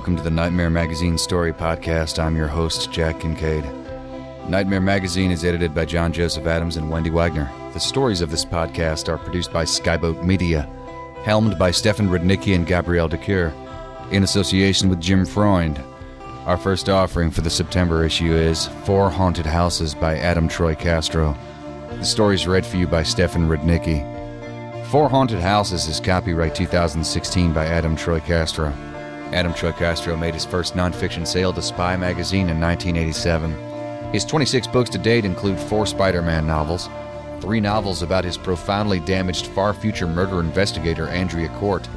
Welcome to the Nightmare Magazine Story Podcast. I'm your host, Jack Kincaid. Nightmare Magazine is edited by John Joseph Adams and Wendy Wagner. The stories of this podcast are produced by Skyboat Media, helmed by Stefan Rudnicki and Gabrielle de Cuir, in association with Jim Freund. Our first offering for the September issue is Four Haunted Houses by Adam Troy Castro. The story is read for you by Stefan Rudnicki. Four Haunted Houses is copyright 2016 by Adam Troy Castro. Adam Troy Castro made his first nonfiction sale to Spy magazine in 1987. His 26 books to date include four Spider Man novels, three novels about his profoundly damaged far future murder investigator Andrea Cort,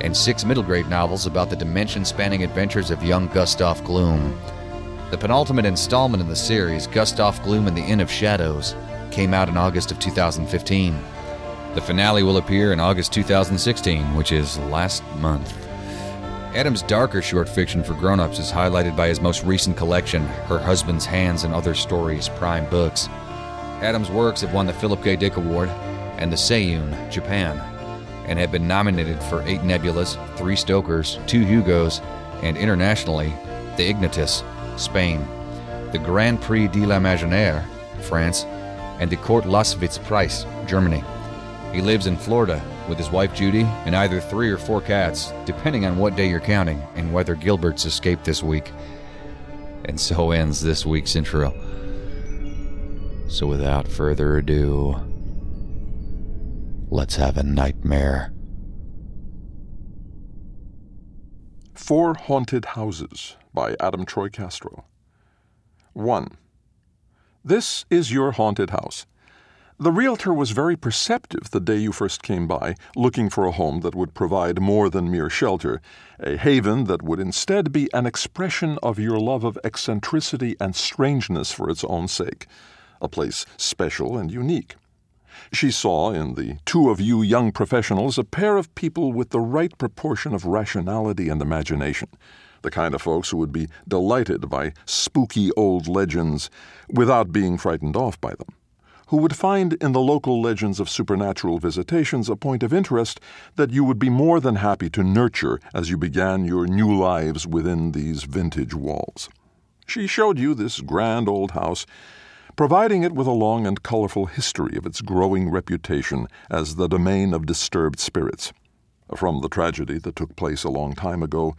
and six middle grade novels about the dimension spanning adventures of young Gustav Gloom. The penultimate installment in the series, Gustav Gloom and the Inn of Shadows, came out in August of 2015. The finale will appear in August 2016, which is last month. Adam's darker short fiction for grown-ups is highlighted by his most recent collection, Her Husband's Hands and Other Stories, Prime Books. Adam's works have won the Philip K. Dick Award and the Seiun, Japan, and have been nominated for eight Nebulas, three Stokers, two Hugos, and internationally, the Ignotus, Spain, the Grand Prix de l'Imaginaire, France, and the Kurd Lasswitz Prize, Germany. He lives in Florida with his wife Judy and either three or four cats, depending on what day you're counting and whether Gilbert's escaped this week. And so ends this week's intro. So without further ado, let's have a nightmare. Four Haunted Houses by Adam Troy Castro. 1. This is your haunted house. The realtor was very perceptive the day you first came by, looking for a home that would provide more than mere shelter, a haven that would instead be an expression of your love of eccentricity and strangeness for its own sake, a place special and unique. She saw in the two of you young professionals a pair of people with the right proportion of rationality and imagination, the kind of folks who would be delighted by spooky old legends without being frightened off by them who would find in the local legends of supernatural visitations a point of interest that you would be more than happy to nurture as you began your new lives within these vintage walls. She showed you this grand old house, providing it with a long and colorful history of its growing reputation as the domain of disturbed spirits. From the tragedy that took place a long time ago,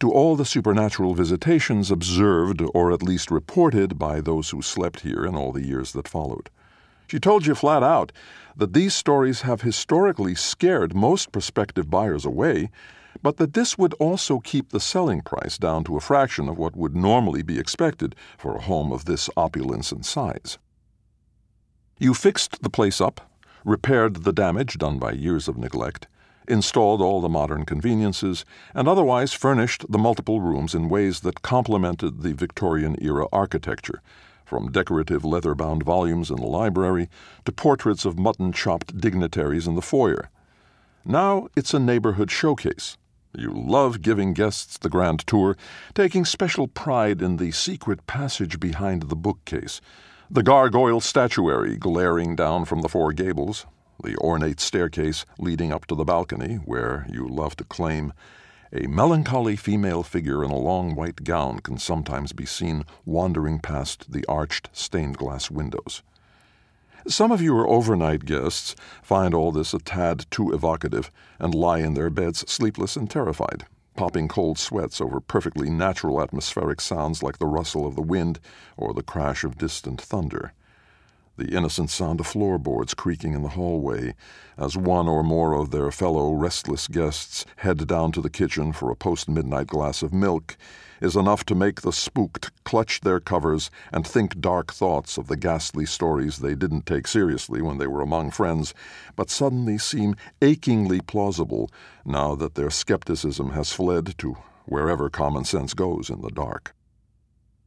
to all the supernatural visitations observed or at least reported by those who slept here in all the years that followed. She told you flat out that these stories have historically scared most prospective buyers away, but that this would also keep the selling price down to a fraction of what would normally be expected for a home of this opulence and size. You fixed the place up, repaired the damage done by years of neglect, installed all the modern conveniences, and otherwise furnished the multiple rooms in ways that complemented the Victorian era architecture from decorative leather bound volumes in the library to portraits of mutton chopped dignitaries in the foyer. Now it's a neighborhood showcase. You love giving guests the grand tour, taking special pride in the secret passage behind the bookcase, the gargoyle statuary glaring down from the four gables, the ornate staircase leading up to the balcony, where you love to claim A melancholy female figure in a long white gown can sometimes be seen wandering past the arched stained glass windows. Some of you are overnight guests, find all this a tad too evocative, and lie in their beds sleepless and terrified, popping cold sweats over perfectly natural atmospheric sounds like the rustle of the wind or the crash of distant thunder the innocent sound of floorboards creaking in the hallway as one or more of their fellow restless guests head down to the kitchen for a post midnight glass of milk is enough to make the spooked clutch their covers and think dark thoughts of the ghastly stories they didn't take seriously when they were among friends, but suddenly seem achingly plausible now that their skepticism has fled to wherever common sense goes in the dark.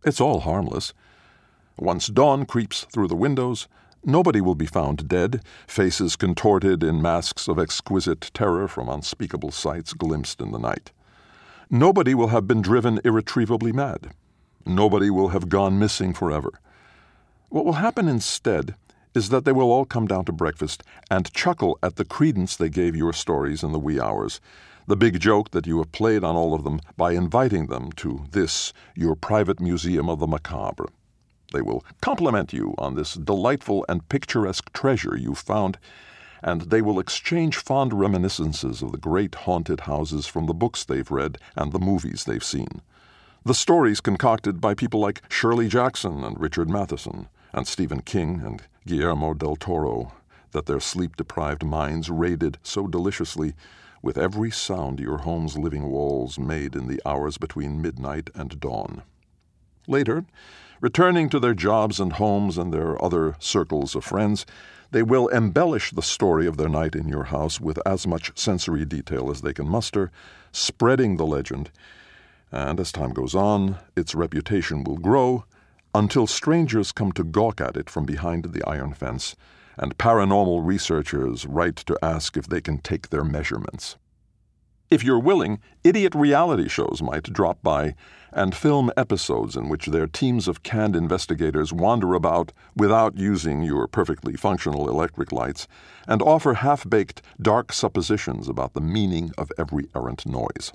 It's all harmless. Once dawn creeps through the windows, nobody will be found dead, faces contorted in masks of exquisite terror from unspeakable sights glimpsed in the night. Nobody will have been driven irretrievably mad. Nobody will have gone missing forever. What will happen instead is that they will all come down to breakfast and chuckle at the credence they gave your stories in the wee hours, the big joke that you have played on all of them by inviting them to this, your private museum of the macabre. They will compliment you on this delightful and picturesque treasure you've found, and they will exchange fond reminiscences of the great haunted houses from the books they've read and the movies they've seen. The stories concocted by people like Shirley Jackson and Richard Matheson, and Stephen King and Guillermo del Toro, that their sleep deprived minds raided so deliciously with every sound your home's living walls made in the hours between midnight and dawn. Later, Returning to their jobs and homes and their other circles of friends, they will embellish the story of their night in your house with as much sensory detail as they can muster, spreading the legend. And as time goes on, its reputation will grow until strangers come to gawk at it from behind the iron fence, and paranormal researchers write to ask if they can take their measurements. If you're willing, idiot reality shows might drop by and film episodes in which their teams of canned investigators wander about without using your perfectly functional electric lights and offer half baked, dark suppositions about the meaning of every errant noise.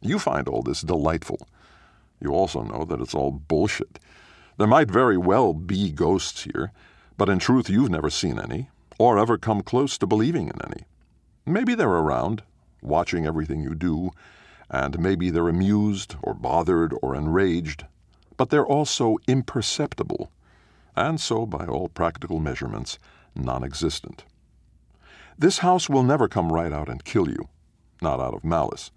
You find all this delightful. You also know that it's all bullshit. There might very well be ghosts here, but in truth you've never seen any, or ever come close to believing in any. Maybe they're around, watching everything you do, and maybe they're amused or bothered or enraged, but they're also imperceptible, and so, by all practical measurements, non existent. This house will never come right out and kill you, not out of malice.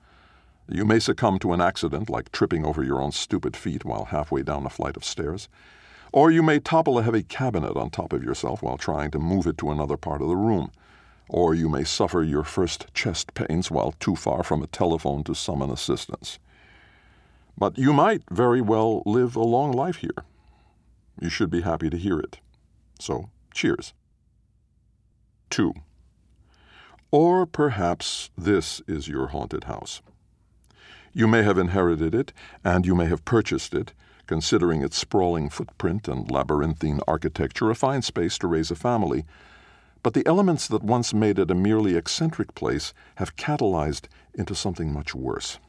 You may succumb to an accident like tripping over your own stupid feet while halfway down a flight of stairs, or you may topple a heavy cabinet on top of yourself while trying to move it to another part of the room or you may suffer your first chest pains while too far from a telephone to summon assistance. But you might very well live a long life here. You should be happy to hear it. So, cheers. 2. Or perhaps this is your haunted house. You may have inherited it, and you may have purchased it, considering its sprawling footprint and labyrinthine architecture a fine space to raise a family but the elements that once made it a merely eccentric place have catalyzed into something much worse.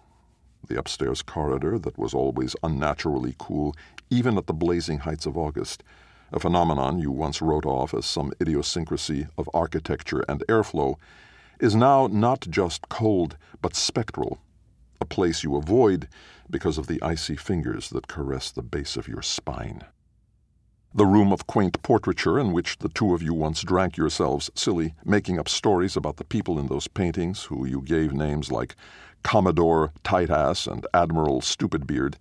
The upstairs corridor that was always unnaturally cool, even at the blazing heights of August, a phenomenon you once wrote off as some idiosyncrasy of architecture and airflow, is now not just cold, but spectral, a place you avoid because of the icy fingers that caress the base of your spine the room of quaint portraiture in which the two of you once drank yourselves silly, making up stories about the people in those paintings who you gave names like Commodore Tight Ass and Admiral Stupidbeard,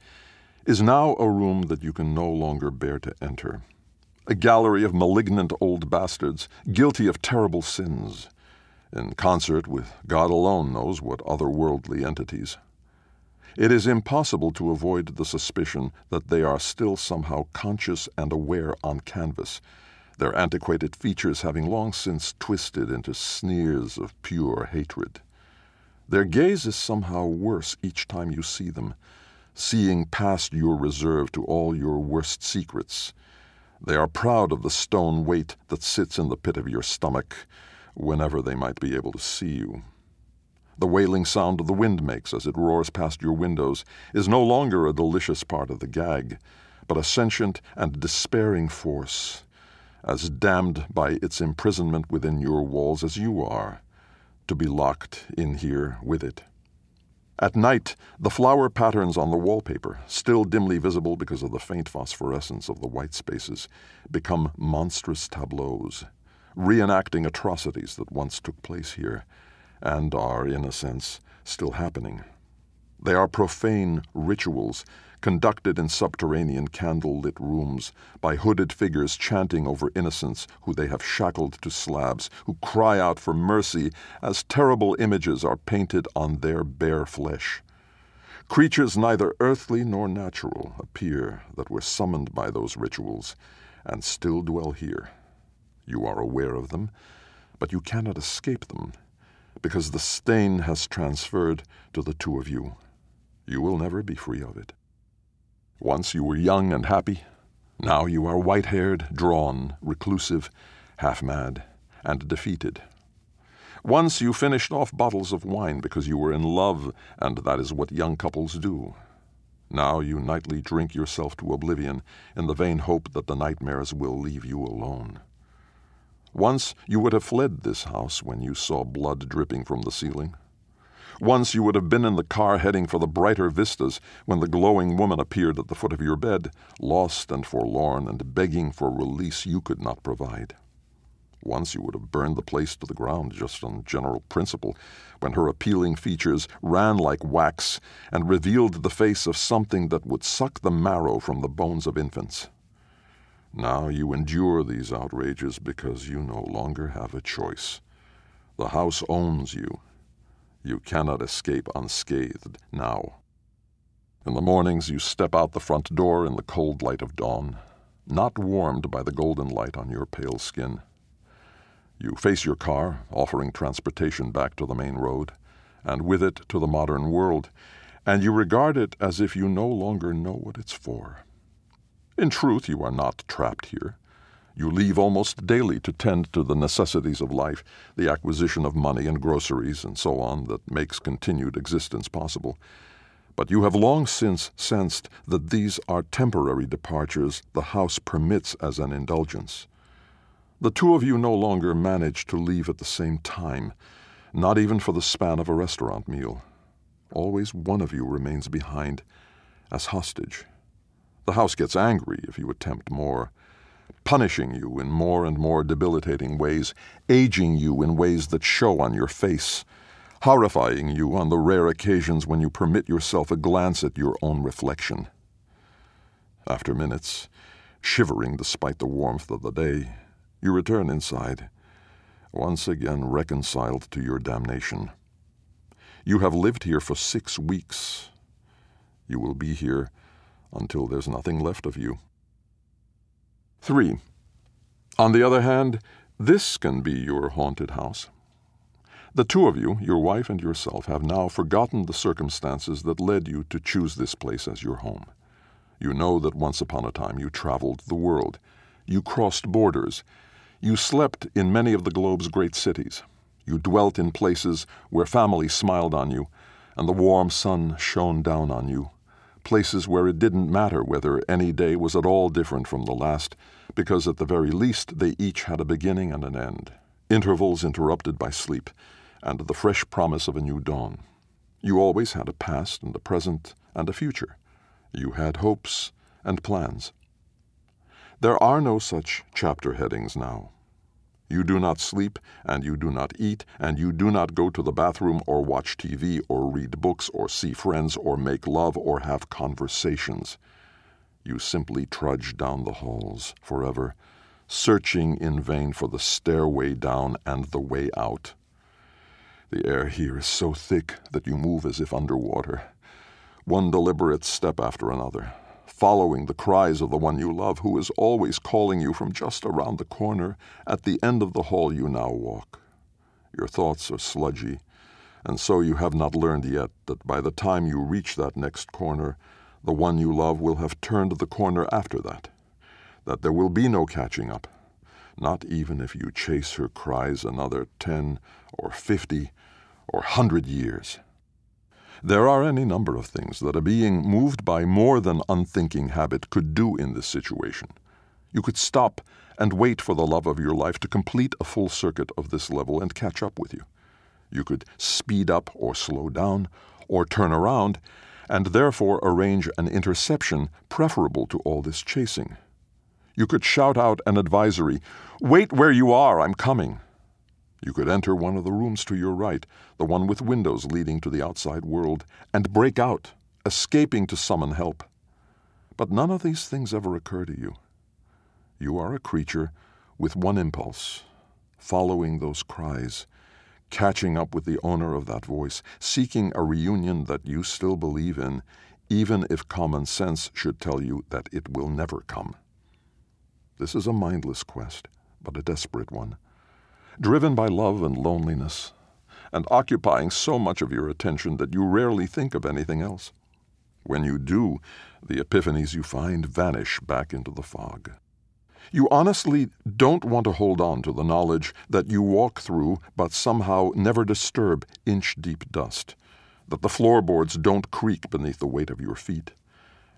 is now a room that you can no longer bear to enter. A gallery of malignant old bastards, guilty of terrible sins, in concert with God alone knows what otherworldly entities. It is impossible to avoid the suspicion that they are still somehow conscious and aware on canvas, their antiquated features having long since twisted into sneers of pure hatred. Their gaze is somehow worse each time you see them, seeing past your reserve to all your worst secrets. They are proud of the stone weight that sits in the pit of your stomach whenever they might be able to see you. The wailing sound the wind makes as it roars past your windows is no longer a delicious part of the gag, but a sentient and despairing force, as damned by its imprisonment within your walls as you are, to be locked in here with it. At night, the flower patterns on the wallpaper, still dimly visible because of the faint phosphorescence of the white spaces, become monstrous tableaus, reenacting atrocities that once took place here and are, in a sense, still happening. They are profane rituals conducted in subterranean candle lit rooms by hooded figures chanting over innocents who they have shackled to slabs, who cry out for mercy as terrible images are painted on their bare flesh. Creatures neither earthly nor natural appear that were summoned by those rituals and still dwell here. You are aware of them, but you cannot escape them because the stain has transferred to the two of you. You will never be free of it. Once you were young and happy. Now you are white haired, drawn, reclusive, half mad, and defeated. Once you finished off bottles of wine because you were in love, and that is what young couples do. Now you nightly drink yourself to oblivion in the vain hope that the nightmares will leave you alone. Once you would have fled this house when you saw blood dripping from the ceiling. Once you would have been in the car heading for the brighter vistas when the glowing woman appeared at the foot of your bed, lost and forlorn and begging for release you could not provide. Once you would have burned the place to the ground just on general principle, when her appealing features ran like wax and revealed the face of something that would suck the marrow from the bones of infants. Now you endure these outrages because you no longer have a choice. The house owns you, you cannot escape unscathed now. In the mornings, you step out the front door in the cold light of dawn, not warmed by the golden light on your pale skin. You face your car, offering transportation back to the main road, and with it to the modern world, and you regard it as if you no longer know what it's for. In truth, you are not trapped here. You leave almost daily to tend to the necessities of life, the acquisition of money and groceries and so on that makes continued existence possible. But you have long since sensed that these are temporary departures the house permits as an indulgence. The two of you no longer manage to leave at the same time, not even for the span of a restaurant meal. Always one of you remains behind as hostage. The house gets angry if you attempt more punishing you in more and more debilitating ways, aging you in ways that show on your face, horrifying you on the rare occasions when you permit yourself a glance at your own reflection. After minutes, shivering despite the warmth of the day, you return inside, once again reconciled to your damnation. You have lived here for six weeks. You will be here until there's nothing left of you. 3. On the other hand, this can be your haunted house. The two of you, your wife and yourself, have now forgotten the circumstances that led you to choose this place as your home. You know that once upon a time you traveled the world. You crossed borders. You slept in many of the globe's great cities. You dwelt in places where families smiled on you and the warm sun shone down on you places where it didn't matter whether any day was at all different from the last, because at the very least they each had a beginning and an end, intervals interrupted by sleep, and the fresh promise of a new dawn. You always had a past and a present and a future. You had hopes and plans. There are no such chapter headings now. You do not sleep, and you do not eat, and you do not go to the bathroom or watch TV or read books or see friends or make love or have conversations. You simply trudge down the halls forever, searching in vain for the stairway down and the way out. The air here is so thick that you move as if underwater, one deliberate step after another, following the cries of the one you love, who is always calling you from just around the corner at the end of the hall you now walk. Your thoughts are sludgy, and so you have not learned yet that by the time you reach that next corner, the one you love will have turned the corner after that, that there will be no catching up, not even if you chase her cries another ten or fifty or hundred years. There are any number of things that a being moved by more than unthinking habit could do in this situation. You could stop and wait for the love of your life to complete a full circuit of this level and catch up with you. You could speed up or slow down, or turn around, and therefore arrange an interception preferable to all this chasing. You could shout out an advisory, Wait where you are, I'm coming. You could enter one of the rooms to your right, the one with windows leading to the outside world, and break out, escaping to summon help. But none of these things ever occur to you. You are a creature with one impulse, following those cries, catching up with the owner of that voice, seeking a reunion that you still believe in, even if common sense should tell you that it will never come. This is a mindless quest, but a desperate one driven by love and loneliness, and occupying so much of your attention that you rarely think of anything else. When you do, the epiphanies you find vanish back into the fog. You honestly don't want to hold on to the knowledge that you walk through but somehow never disturb inch deep dust, that the floorboards don't creak beneath the weight of your feet,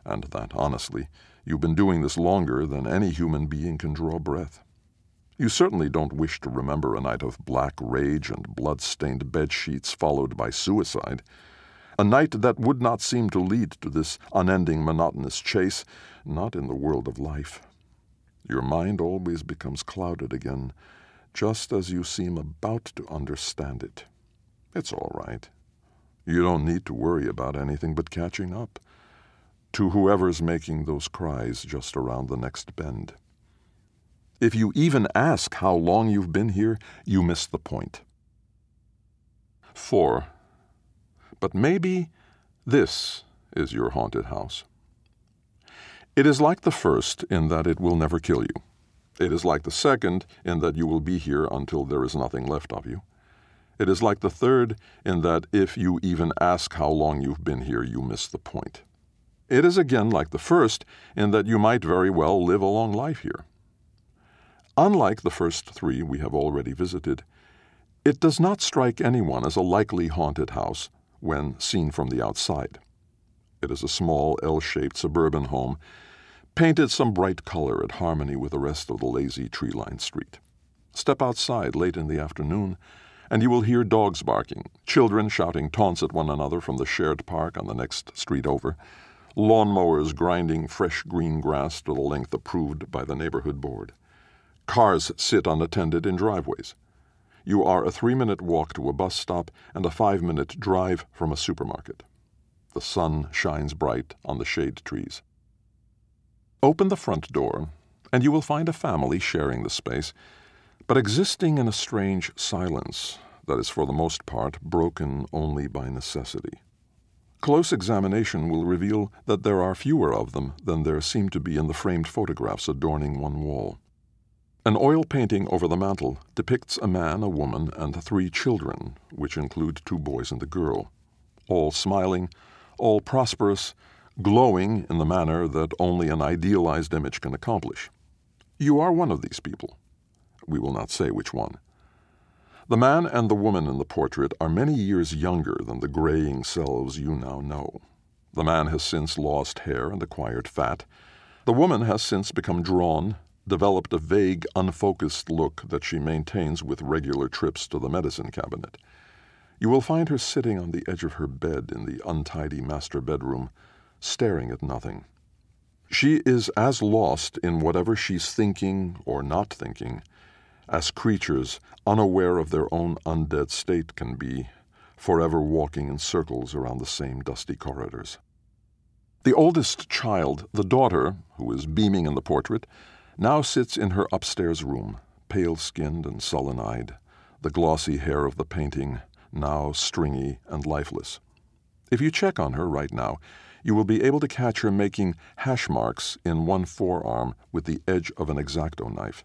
and that, honestly, you've been doing this longer than any human being can draw breath. You certainly don't wish to remember a night of black rage and blood stained bed sheets followed by suicide. A night that would not seem to lead to this unending monotonous chase, not in the world of life. Your mind always becomes clouded again, just as you seem about to understand it. It's all right. You don't need to worry about anything but catching up to whoever's making those cries just around the next bend. If you even ask how long you've been here, you miss the point. 4. But maybe this is your haunted house. It is like the first in that it will never kill you. It is like the second in that you will be here until there is nothing left of you. It is like the third in that if you even ask how long you've been here, you miss the point. It is again like the first in that you might very well live a long life here. Unlike the first three we have already visited, it does not strike anyone as a likely haunted house when seen from the outside. It is a small L shaped suburban home, painted some bright color at harmony with the rest of the lazy tree lined street. Step outside late in the afternoon, and you will hear dogs barking, children shouting taunts at one another from the shared park on the next street over, lawn mowers grinding fresh green grass to the length approved by the neighborhood board. Cars sit unattended in driveways. You are a three minute walk to a bus stop and a five minute drive from a supermarket. The sun shines bright on the shade trees. Open the front door, and you will find a family sharing the space, but existing in a strange silence that is for the most part broken only by necessity. Close examination will reveal that there are fewer of them than there seem to be in the framed photographs adorning one wall. An oil painting over the mantel depicts a man, a woman, and three children, which include two boys and a girl, all smiling, all prosperous, glowing in the manner that only an idealized image can accomplish. You are one of these people. We will not say which one. The man and the woman in the portrait are many years younger than the graying selves you now know. The man has since lost hair and acquired fat. The woman has since become drawn, developed a vague, unfocused look that she maintains with regular trips to the medicine cabinet. You will find her sitting on the edge of her bed in the untidy master bedroom, staring at nothing. She is as lost in whatever she's thinking or not thinking as creatures unaware of their own undead state can be, forever walking in circles around the same dusty corridors. The oldest child, the daughter, who is beaming in the portrait, now sits in her upstairs room, pale skinned and sullen eyed, the glossy hair of the painting now stringy and lifeless. If you check on her right now, you will be able to catch her making hash marks in one forearm with the edge of an X-Acto knife.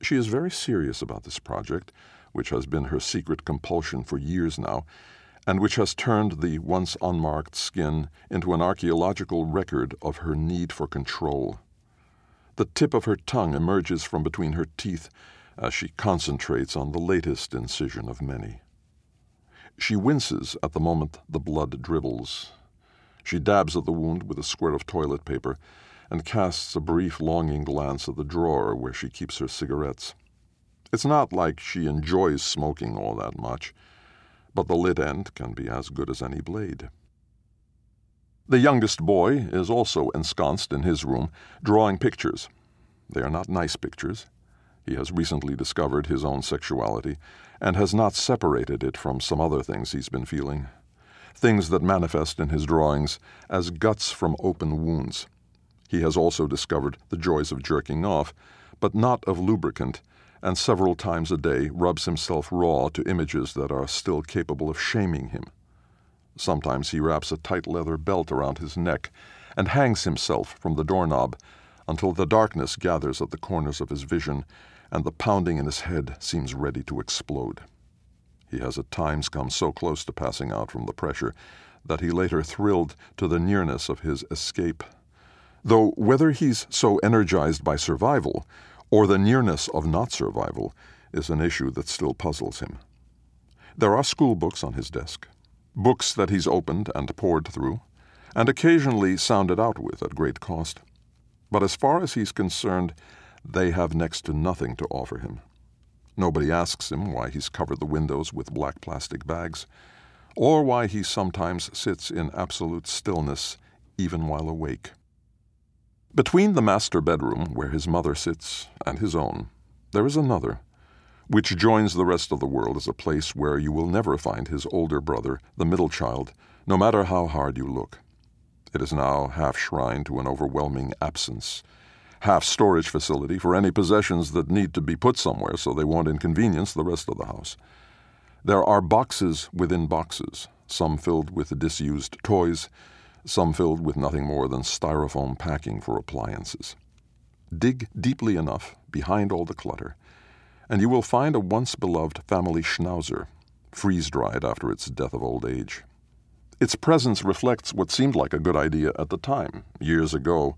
She is very serious about this project, which has been her secret compulsion for years now, and which has turned the once unmarked skin into an archaeological record of her need for control. The tip of her tongue emerges from between her teeth as she concentrates on the latest incision of many. She winces at the moment the blood dribbles. She dabs at the wound with a squirt of toilet paper and casts a brief longing glance at the drawer where she keeps her cigarettes. It's not like she enjoys smoking all that much, but the lit end can be as good as any blade. The youngest boy is also ensconced in his room, drawing pictures. They are not nice pictures. He has recently discovered his own sexuality and has not separated it from some other things he's been feeling. Things that manifest in his drawings as guts from open wounds. He has also discovered the joys of jerking off, but not of lubricant, and several times a day rubs himself raw to images that are still capable of shaming him. Sometimes he wraps a tight leather belt around his neck and hangs himself from the doorknob until the darkness gathers at the corners of his vision and the pounding in his head seems ready to explode. He has at times come so close to passing out from the pressure that he later thrilled to the nearness of his escape. Though whether he's so energized by survival or the nearness of not survival is an issue that still puzzles him. There are school books on his desk, books that he's opened and pored through, and occasionally sounded out with at great cost. But as far as he's concerned, they have next to nothing to offer him. Nobody asks him why he's covered the windows with black plastic bags, or why he sometimes sits in absolute stillness even while awake. Between the master bedroom, where his mother sits, and his own, there is another, which joins the rest of the world as a place where you will never find his older brother, the middle child, no matter how hard you look. It is now half shrine to an overwhelming absence, half storage facility for any possessions that need to be put somewhere so they won't inconvenience the rest of the house. There are boxes within boxes, some filled with disused toys, some filled with nothing more than styrofoam packing for appliances. Dig deeply enough behind all the clutter, and you will find a once beloved family schnauzer, freeze dried after its death of old age. Its presence reflects what seemed like a good idea at the time, years ago,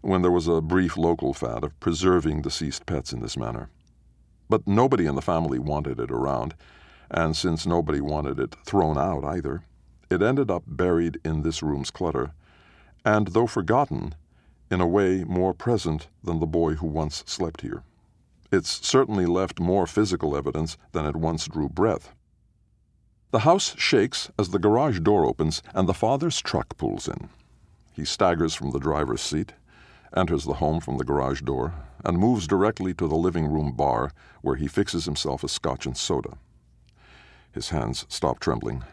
when there was a brief local fad of preserving deceased pets in this manner. But nobody in the family wanted it around, and since nobody wanted it thrown out either, it ended up buried in this room's clutter, and though forgotten, in a way more present than the boy who once slept here. It's certainly left more physical evidence than it once drew breath. The house shakes as the garage door opens and the father's truck pulls in. He staggers from the driver's seat, enters the home from the garage door, and moves directly to the living room bar where he fixes himself a scotch and soda. His hands stop trembling.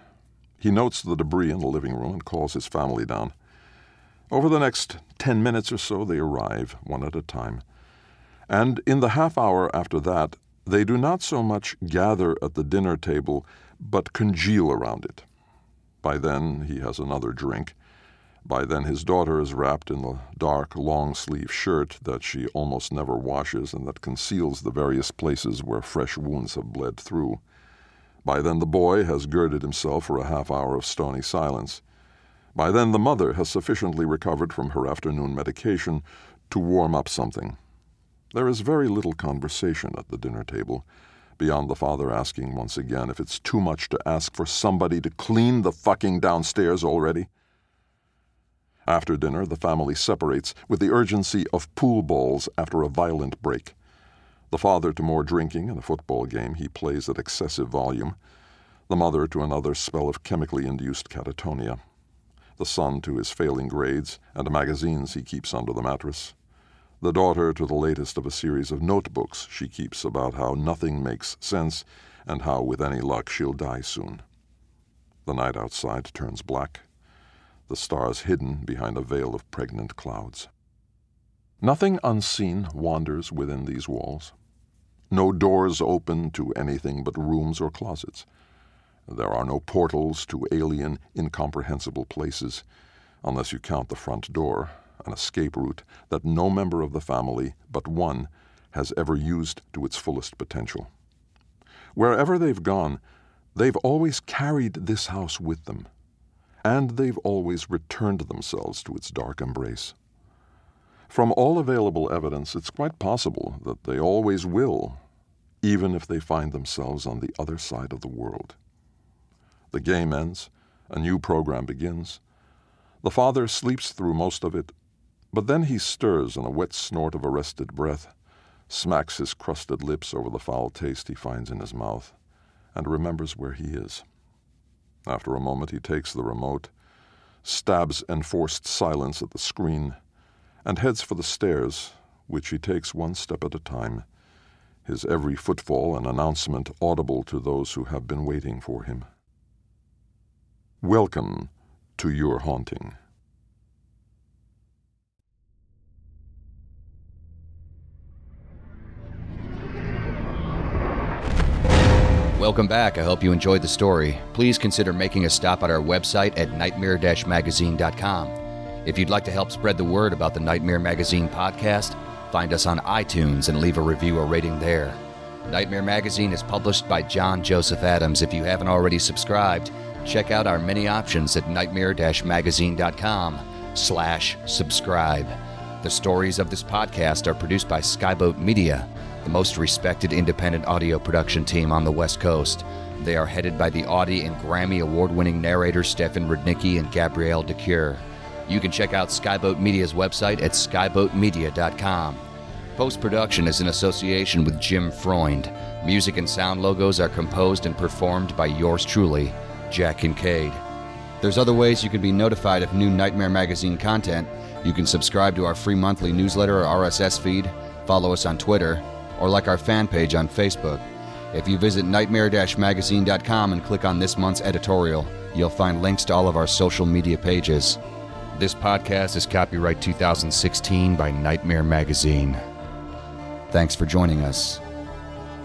He notes the debris in the living room and calls his family down. Over the next ten minutes or so, they arrive, one at a time. And in the half hour after that, they do not so much gather at the dinner table, but congeal around it. By then, he has another drink. By then, his daughter is wrapped in the dark, long sleeve shirt that she almost never washes and that conceals the various places where fresh wounds have bled through. By then the boy has girded himself for a half hour of stony silence. By then the mother has sufficiently recovered from her afternoon medication to warm up something. There is very little conversation at the dinner table, beyond the father asking once again if it's too much to ask for somebody to clean the fucking downstairs already. After dinner, the family separates with the urgency of pool balls after a violent break. The father to more drinking and a football game he plays at excessive volume, the mother to another spell of chemically induced catatonia, the son to his failing grades and magazines he keeps under the mattress, the daughter to the latest of a series of notebooks she keeps about how nothing makes sense and how, with any luck, she'll die soon. The night outside turns black, the stars hidden behind a veil of pregnant clouds. Nothing unseen wanders within these walls. No doors open to anything but rooms or closets. There are no portals to alien, incomprehensible places, unless you count the front door, an escape route that no member of the family but one has ever used to its fullest potential. Wherever they've gone, they've always carried this house with them, and they've always returned themselves to its dark embrace. From all available evidence, it's quite possible that they always will, even if they find themselves on the other side of the world. The game ends. A new program begins. The father sleeps through most of it, but then he stirs in a wet snort of arrested breath, smacks his crusted lips over the foul taste he finds in his mouth, and remembers where he is. After a moment, he takes the remote, stabs enforced silence at the screen, and heads for the stairs, which he takes one step at a time, his every footfall an announcement audible to those who have been waiting for him. Welcome to your haunting. Welcome back. I hope you enjoyed the story. Please consider making a stop at our website at nightmare magazine.com. If you'd like to help spread the word about the Nightmare Magazine podcast, find us on iTunes and leave a review or rating there. Nightmare Magazine is published by John Joseph Adams. If you haven't already subscribed, check out our many options at nightmare-magazine.com slash subscribe. The stories of this podcast are produced by Skyboat Media, the most respected independent audio production team on the West Coast. They are headed by the Audie and Grammy award-winning narrators Stefan Rudnicki and Gabrielle de Cuir. You can check out Skyboat Media's website at skyboatmedia.com. Post production is in association with Jim Freund. Music and sound logos are composed and performed by yours truly, Jack Kincaid. There's other ways you can be notified of new Nightmare Magazine content. You can subscribe to our free monthly newsletter or RSS feed, follow us on Twitter, or like our fan page on Facebook. If you visit nightmare magazine.com and click on this month's editorial, you'll find links to all of our social media pages. This podcast is copyright 2016 by Nightmare Magazine. Thanks for joining us.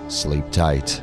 Sleep tight.